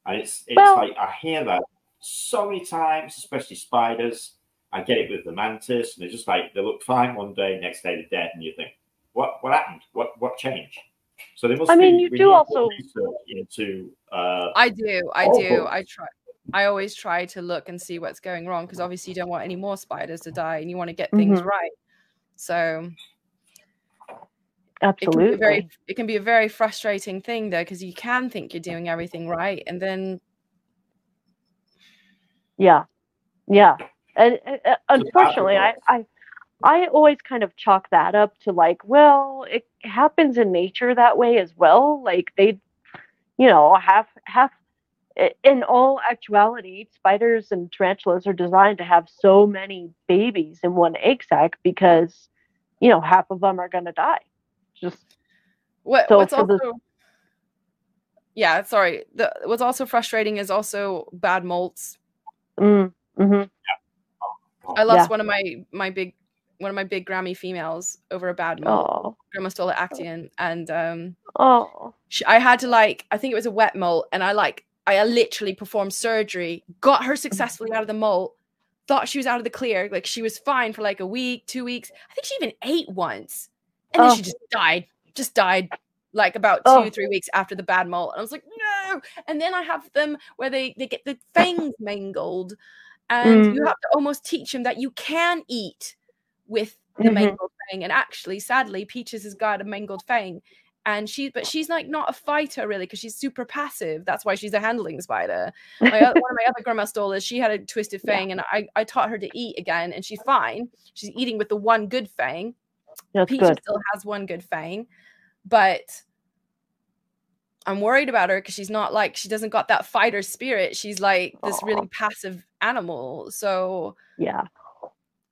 And it's it's Well- like I hear that so many times, especially spiders. I get it with the mantis, and they're just like they look fine one day, next day they're dead, and you think, "What what happened? What what changed?" So they must. I mean, be, you do also- research into. Uh, i do i do cool. i try i always try to look and see what's going wrong because obviously you don't want any more spiders to die and you want to get things Mhm. right so it can be Absolutely. a very it can be a very frustrating thing though because you can think you're doing everything right and then Yeah, yeah. And uh, uh, unfortunately, I, I, I always kind of chalk that up to like, well, it happens in nature that way as well. Like they, you know, half half. In all actuality, spiders and tarantulas are designed to have so many babies in one egg sac because, you know, half of them are going to die. Just what So what's for the- yeah sorry the what's also frustrating is also bad molts mm, hmm i lost Yeah. one of my my big one of my big grammy females over a bad molt oh Grammostola actaeon and um oh I had to like I think it was a wet molt and I like I literally performed surgery, got her successfully out of the molt, thought she was out of the clear, like she was fine for like a week, two weeks. I think she even ate once. And then Oh. she just died. Just died like about Oh. two, three weeks after the bad molt. And I was like, no. And then I have them where they they get the fangs mangled. And you Mm. have to almost teach them that you can eat with the Mhm. mangled fang. And actually, sadly, Peaches has got a mangled fang and she but she's like not a fighter really because she's super passive that's why she's a handling spider my, one of my other Grammostolas she had a twisted Yeah. fang and I, I taught her to eat again and she's fine she's eating with the one good fang that's Peaches good. still has one good fang but i'm worried about her because she's not like she doesn't got that fighter spirit she's like this Aw. really passive animal so Yeah.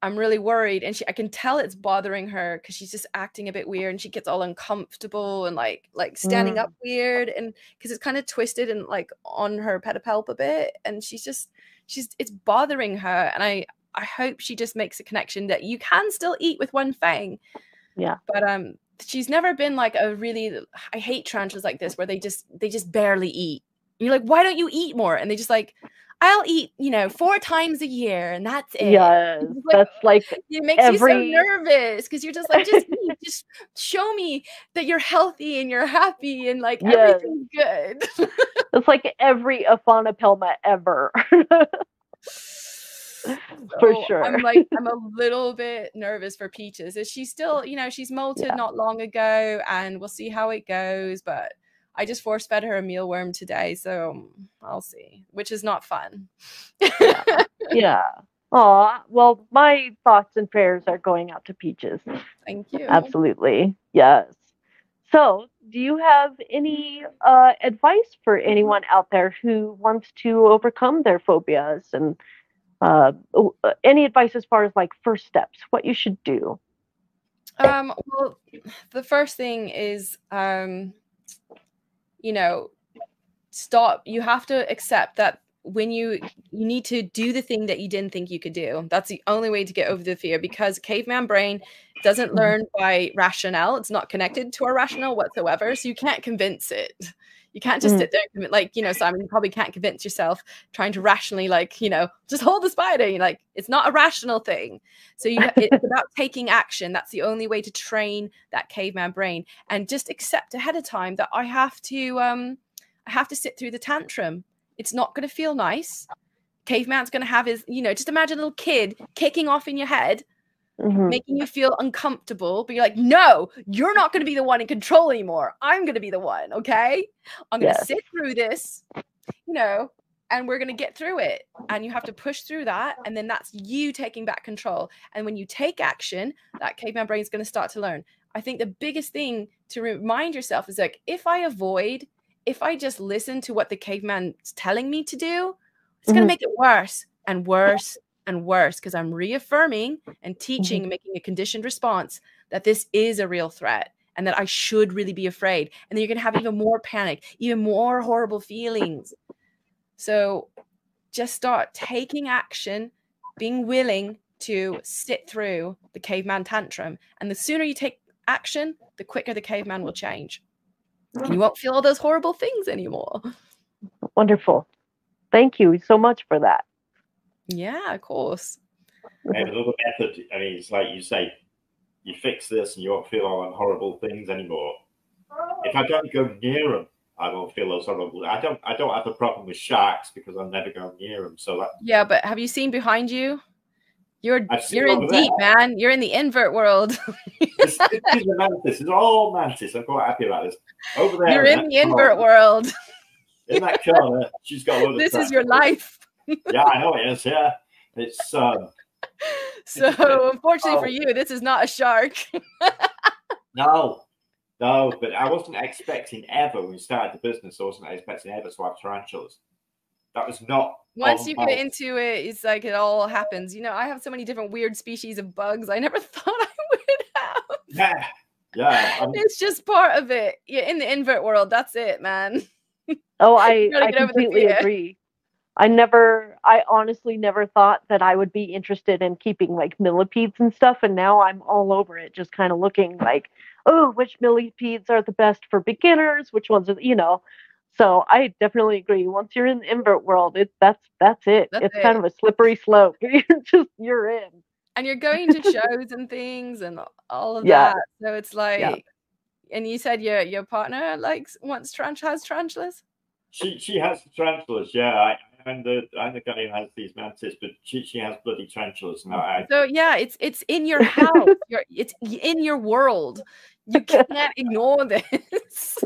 I'm really worried, and she I can tell it's bothering her because she's just acting a bit weird, and she gets all uncomfortable and like like standing up weird, and because it's kind of twisted and like on her pedipalp a bit, and she's just she's it's bothering her, and I I hope she just makes a connection that you can still eat with one fang, Yeah. but um she's never been like a really I hate tarantulas like this where they just they just barely eat. And you're like, why don't you eat more? And they just like, I'll eat, you know, four times a year, and that's it. Yes. That's like it makes every- you so nervous because you're just like, just eat, just show me that you're healthy and you're happy and like Yes. everything's good. it's like every Aphonopelma ever. For oh, sure. I'm like, I'm a little bit nervous for Peaches. Is she still, you know, she's molted Yeah. not long ago, and we'll see how it goes. But I just force fed her a mealworm today, so I'll see, which is not fun. yeah. yeah. Oh, well, my thoughts and prayers are going out to Peaches. Thank you. Absolutely. Yes. So, do you have any uh, advice for anyone out there who wants to overcome their phobias and uh, any advice as far as like first steps, what you should do? Um, well, the first thing is, um, you know, stop. You have to accept that when you you need to do the thing that you didn't think you could do that's the only way to get over the fear because caveman brain doesn't mm-hmm. learn by rationale it's not connected to our rationale whatsoever so you can't convince it you can't just mm. sit there like you know simon you probably can't convince yourself trying to rationally like you know just hold the spider. You're like it's not a rational thing. So you it's about taking action. That's the only way to train that caveman brain. And just accept ahead of time that i have to um i have to sit through the tantrum. It's not going to feel nice. Caveman's going to have his, you know, just imagine a little kid kicking off in your head, mm-hmm. making you feel uncomfortable. But you're like, no, you're not going to be the one in control anymore. I'm going to be the one. Okay. I'm going to yes. sit through this, you know, and we're going to get through it. And you have to push through that. And then that's you taking back control. And when you take action, that caveman brain is going to start to learn. I think the biggest thing to remind yourself is like, if I avoid if I just listen to what the caveman's telling me to do, it's mm-hmm. going to make it worse and worse and worse because I'm reaffirming and teaching mm-hmm. and making a conditioned response that this is a real threat and that I should really be afraid. And then you're going to have even more panic, even more horrible feelings. So just start taking action, being willing to sit through the caveman tantrum. And the sooner you take action, the quicker the caveman will change and you won't feel all those horrible things anymore. Wonderful. Thank you so much for that. Yeah, of course. And another method, I mean, it's like you say, you fix this and you won't feel all them horrible things anymore. If I don't go near them, I won't feel those horrible. I don't. I don't have a problem with sharks because I'll never go near them. So that. Yeah, but have you seen behind you? You're you're in deep, man. You're in the invert world. this, this, is mantis. It's all mantis. I'm quite happy about this. Over there, you're in, in the invert world. in that corner, she's got. this is your life. Yeah, I know it is. Yeah, it's. um So unfortunately oh. for you, this is not a shark. no, no, but I wasn't expecting ever when we started the business. I wasn't expecting ever to have tarantulas. That was not once you get into it, it's like it all happens. You know, I have so many different weird species of bugs I never thought I would have. Yeah. Yeah. I mean, it's just part of it. Yeah, in the invert world, that's it, man. Oh, I, I completely agree. I never, I honestly never thought that I would be interested in keeping like millipedes and stuff. And now I'm all over it, just kind of looking like, oh, which millipedes are the best for beginners? Which ones are, you know, so I definitely agree. Once you're in the invert world, it that's that's it. That's it's it. kind of a slippery slope. you're just you're in. And you're going to shows and things and all of yeah. that. So it's like yeah. and you said your your partner likes wants tarantula has tarantulas? She she has tarantulas, yeah. I, I'm the I'm the guy who has these mantis, but she, she has bloody tarantulas now. I, so yeah, it's it's in your house. You're, it's in your world. You can't ignore this.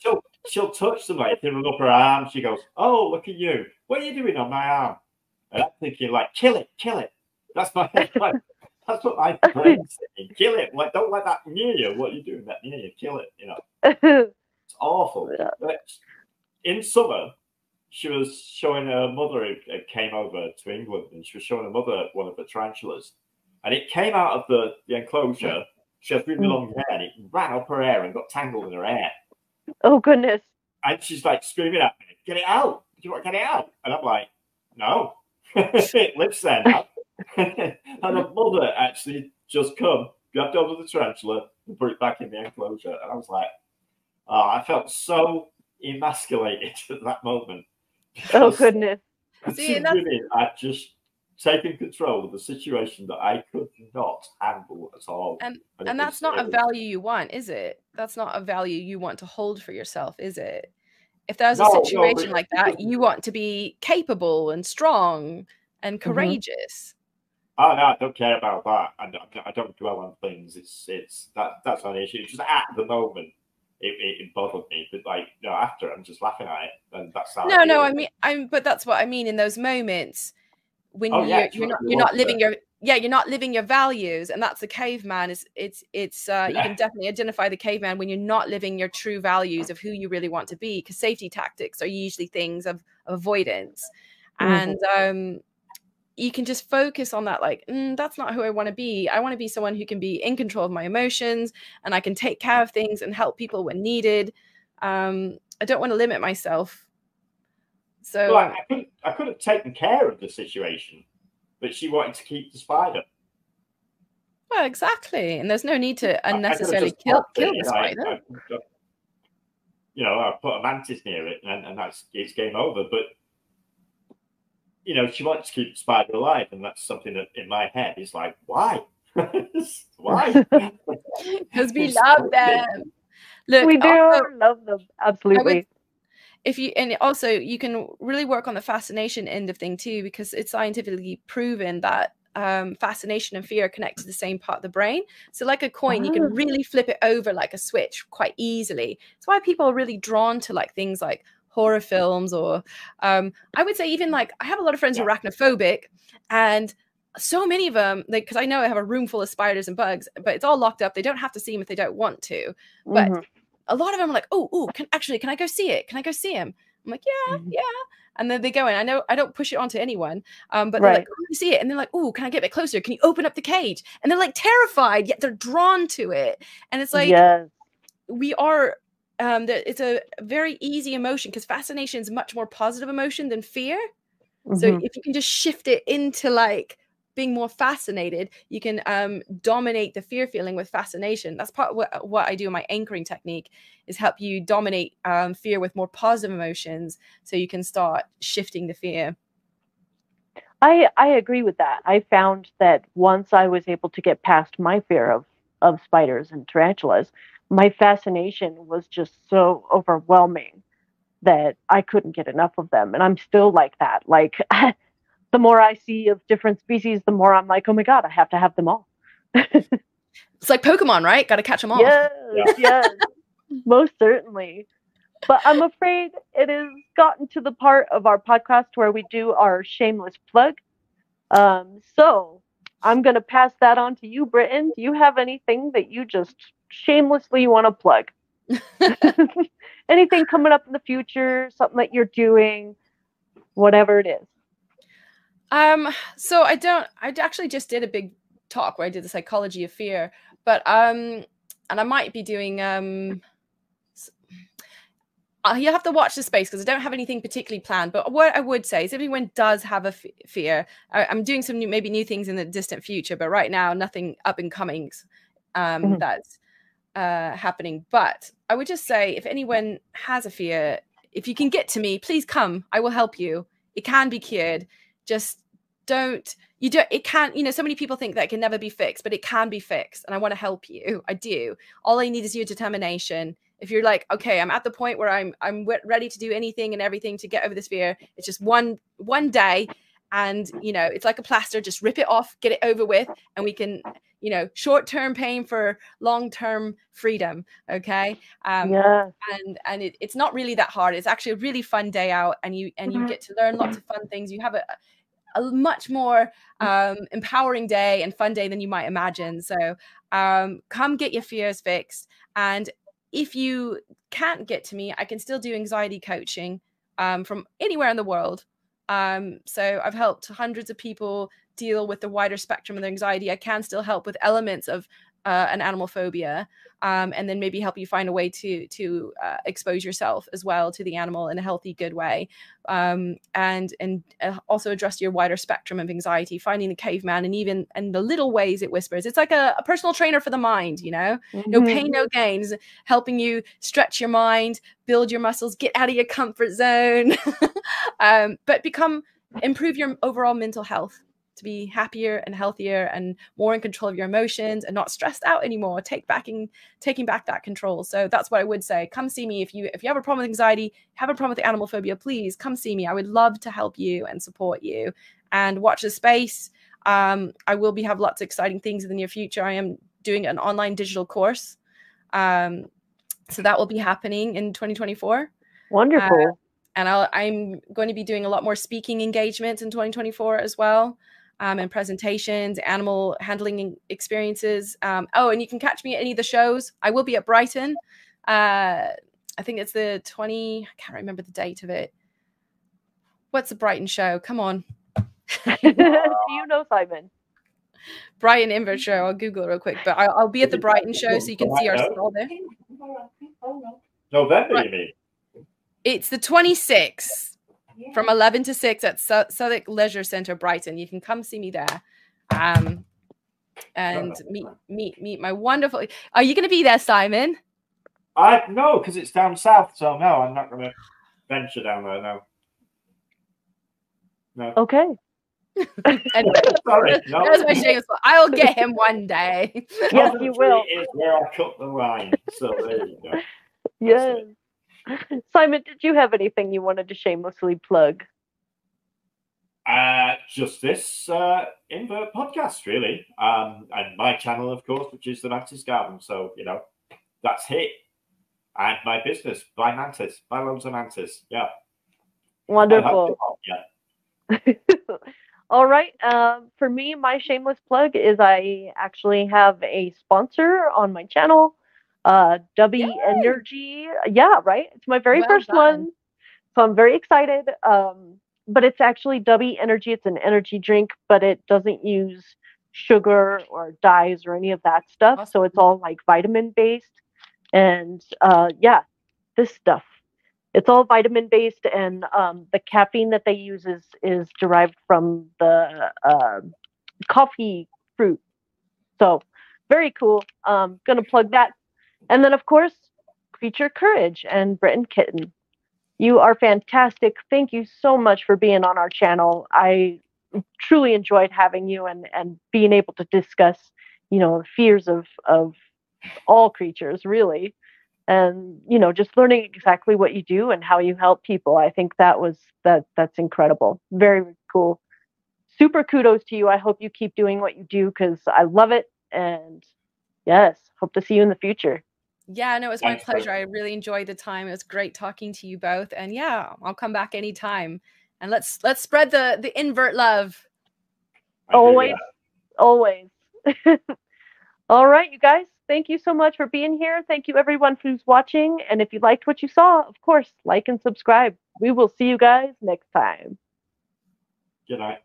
she'll, she'll touch somebody, throw up her arm. She goes, "Oh, look at you! What are you doing on my arm?" And I'm thinking, like, kill it, kill it. That's my like, that's what my brain's saying. Kill it. Like, don't let that near you. What are you doing that near you? Kill it. You know, it's awful. But in summer, she was showing her mother it came over to England, and she was showing her mother one of the tarantulas, and it came out of the, the enclosure she has really long mm. hair and it ran up her hair and got tangled in her hair. Oh, goodness. And she's like screaming at me, Get it out. Do you want to get it out? And I'm like, No. it lives there now. and her mother actually just come, grabbed over the tarantula and put it back in the enclosure. And I was like, Oh, I felt so emasculated at that moment. Oh, goodness. See, women are just taking control of the situation that I could not handle at all. And and, and that's not a value you want, is it? That's not a value you want to hold for yourself, is it? If there's no, a situation no, like that, you want to be capable and strong and mm-hmm. courageous. Mm-hmm. Oh no, I don't care about that. I don't, I don't dwell on things. It's it's that that's not an issue. It's just at the moment, it, it, bothered me. But like you know, after, I'm just laughing at it, and that's how. No, I no. I mean, I'm, but that's what I mean in those moments when Oh, you're, yeah, you're not you you're not living your yeah you're not living your values and that's the caveman is it's it's uh you can definitely identify the caveman when you're not living your true values of who you really want to be because safety tactics are usually things of, of avoidance Mhm. and um you can just focus on that like "Mm, that's not who i want to be i want to be someone who can be in control of my emotions and i can take care of things and help people when needed um i don't want to limit myself so Well, I, I could I could have taken care of the situation, but she wanted to keep the spider. Well, exactly, and there's no need to I- I could have unnecessarily kill kill the spider. I- I- you know, I put a mantis near it, and, and that's it's game over. But you know, she wants to keep the spider alive, and that's something that in my head is like, why? why? Because we love them. Look, we do also, love them absolutely. if you and also you can really work on the fascination end of thing too, because it's scientifically proven that um, fascination and fear connect to the same part of the brain. So, like a coin, you Ah. can really flip it over like a switch quite easily. It's why people are really drawn to like things like horror films or um, I would say even like I have a lot of friends who are arachnophobic and so many of them like because I know I have a room full of spiders and bugs, but it's all locked up. They don't have to see them if they don't want to. but- Mhm. A lot of them are like, oh, oh, can actually can I go see it? Can I go see him? I'm like, yeah, Mhm. yeah. And then they go in. I know I don't push it onto anyone, um, but they're like, oh, you see it, and they're like, oh, can I get a bit closer? Can you open up the cage? And they're like terrified, yet they're drawn to it. And it's like yes. we are. Um, that it's a very easy emotion because fascination is much more positive emotion than fear. So Mhm. if you can just shift it into like being more fascinated, you can um, dominate the fear feeling with fascination. That's part of what, what I do in my anchoring technique is help you dominate um, fear with more positive emotions, so you can start shifting the fear. I I agree with that. I found that once I was able to get past my fear of of spiders and tarantulas, my fascination was just so overwhelming that I couldn't get enough of them. And I'm still like that. Like the more I see of different species, the more I'm like, oh my god, I have to have them all. It's like Pokemon, right? Got to catch them all. Yes, Yeah. yes, most certainly. But I'm afraid it has gotten to the part of our podcast where we do our shameless plug. Um, so I'm going to pass that on to you, Britain. Do you have anything that you just shamelessly you want to plug? anything coming up in the future, something that you're doing, whatever it is. Um, so I don't. I actually just did a big talk where I did the psychology of fear, but um, and I might be doing um. Uh, you have to watch the space because I don't have anything particularly planned. But what I would say is, if anyone does have a f- fear, I, I'm doing some new, maybe new things in the distant future. But right now, nothing up and comings um, Mhm. that's uh, happening. But I would just say, if anyone has a fear, if you can get to me, please come. I will help you. It can be cured. Just don't you don't it can't you know so many people think that it can never be fixed but it can be fixed and i want to help you i do all i need is your determination if you're like okay i'm at the point where i'm i'm ready to do anything and everything to get over this fear it's just one one day and you know it's like a plaster just rip it off get it over with and we can you know short term pain for long term freedom okay? Um yeah. and and it, it's not really that hard. It's actually a really fun day out and you and you Mhm. get to learn lots of fun things. You have a, a much more um, empowering day and fun day than you might imagine. So um, come get your fears fixed. And if you can't get to me i can still do anxiety coaching um, from anywhere in the world um, so i've helped hundreds of people deal with the wider spectrum of their anxiety. I can still help with elements of uh, an animal phobia um, and then maybe help you find a way to to uh, expose yourself as well to the animal in a healthy good way. Um, and and uh, also address your wider spectrum of anxiety finding the caveman and even and the little ways it whispers. It's like a, a personal trainer for the mind you know? No Mhm. pain no gains. Helping you stretch your mind build your muscles get out of your comfort zone. Um, but become improve your overall mental health to be happier and healthier and more in control of your emotions and not stressed out anymore take backing taking back that control. So that's what i would say. Come see me if you if you have a problem with anxiety have a problem with animal phobia please come see me. I would love to help you and support you. And watch the space. Um, i will be have lots of exciting things in the near future. I am doing an online digital course. Um, So that will be happening in 2024. Wonderful. Uh, and i am going to be doing a lot more speaking engagements in 2024 as well. Um, and presentations, animal handling experiences. Um, oh, and you can catch me at any of the shows. I will be at Brighton. Uh, I think it's the 20, I can't remember the date of it. What's the Brighton show? Come on. Do you know, Simon? Brighton Invert show. I'll Google it real quick. But I'll, I'll be at the Brighton show so you can see our stall there. November, right. you mean? It's the 26th from 11 to 6 at Su- Southwick Leisure Centre, Brighton. You can come see me there. Um, and meet meet meet my wonderful. Are you going to be there, Simon? I no, because it's down south. So no, I'm not going to venture down there. No. No. Okay. anyway, sorry, no. that's my shameless. I'll get him one day. yes, you will. Is where I cut the line. So there you go. Yes. Simon, did you have anything you wanted to shamelessly plug? Uh, just this uh, invert podcast, really, um, and my channel, of course, which is the Mantis Garden. So you know, that's it. And my business, buy Mantis, buy loads of Mantis. Yeah. Wonderful. Yeah. All right. Um, for me, my shameless plug is I actually have a sponsor on my channel uh Dubby Yay. Energy. Yeah, right. It's my very well first done. one. So I'm very excited. Um, but it's actually Dubby Energy. It's an energy drink, but it doesn't use sugar or dyes or any of that stuff. Awesome. So it's all like vitamin based. And uh, yeah, this stuff. It's all vitamin based, and um, the caffeine that they use is is derived from the uh, coffee fruit. So very cool. Um, gonna plug that and then, of course, Creature Courage and Britain Kitten. You are fantastic. Thank you so much for being on our channel. I truly enjoyed having you and, and being able to discuss, you know, the fears of, of all creatures, really. And, you know, just learning exactly what you do and how you help people. I think that was that that's incredible. Very cool. Super kudos to you. I hope you keep doing what you do because I love it. And yes, hope to see you in the future. Yeah, no, it was my pleasure. I really enjoyed the time. It was great talking to you both. And yeah, I'll come back anytime. And let's let's spread the the invert love. Always, always. All right, you guys. Thank you so much for being here. Thank you everyone who's watching. And if you liked what you saw, of course, like and subscribe. We will see you guys next time. Good night.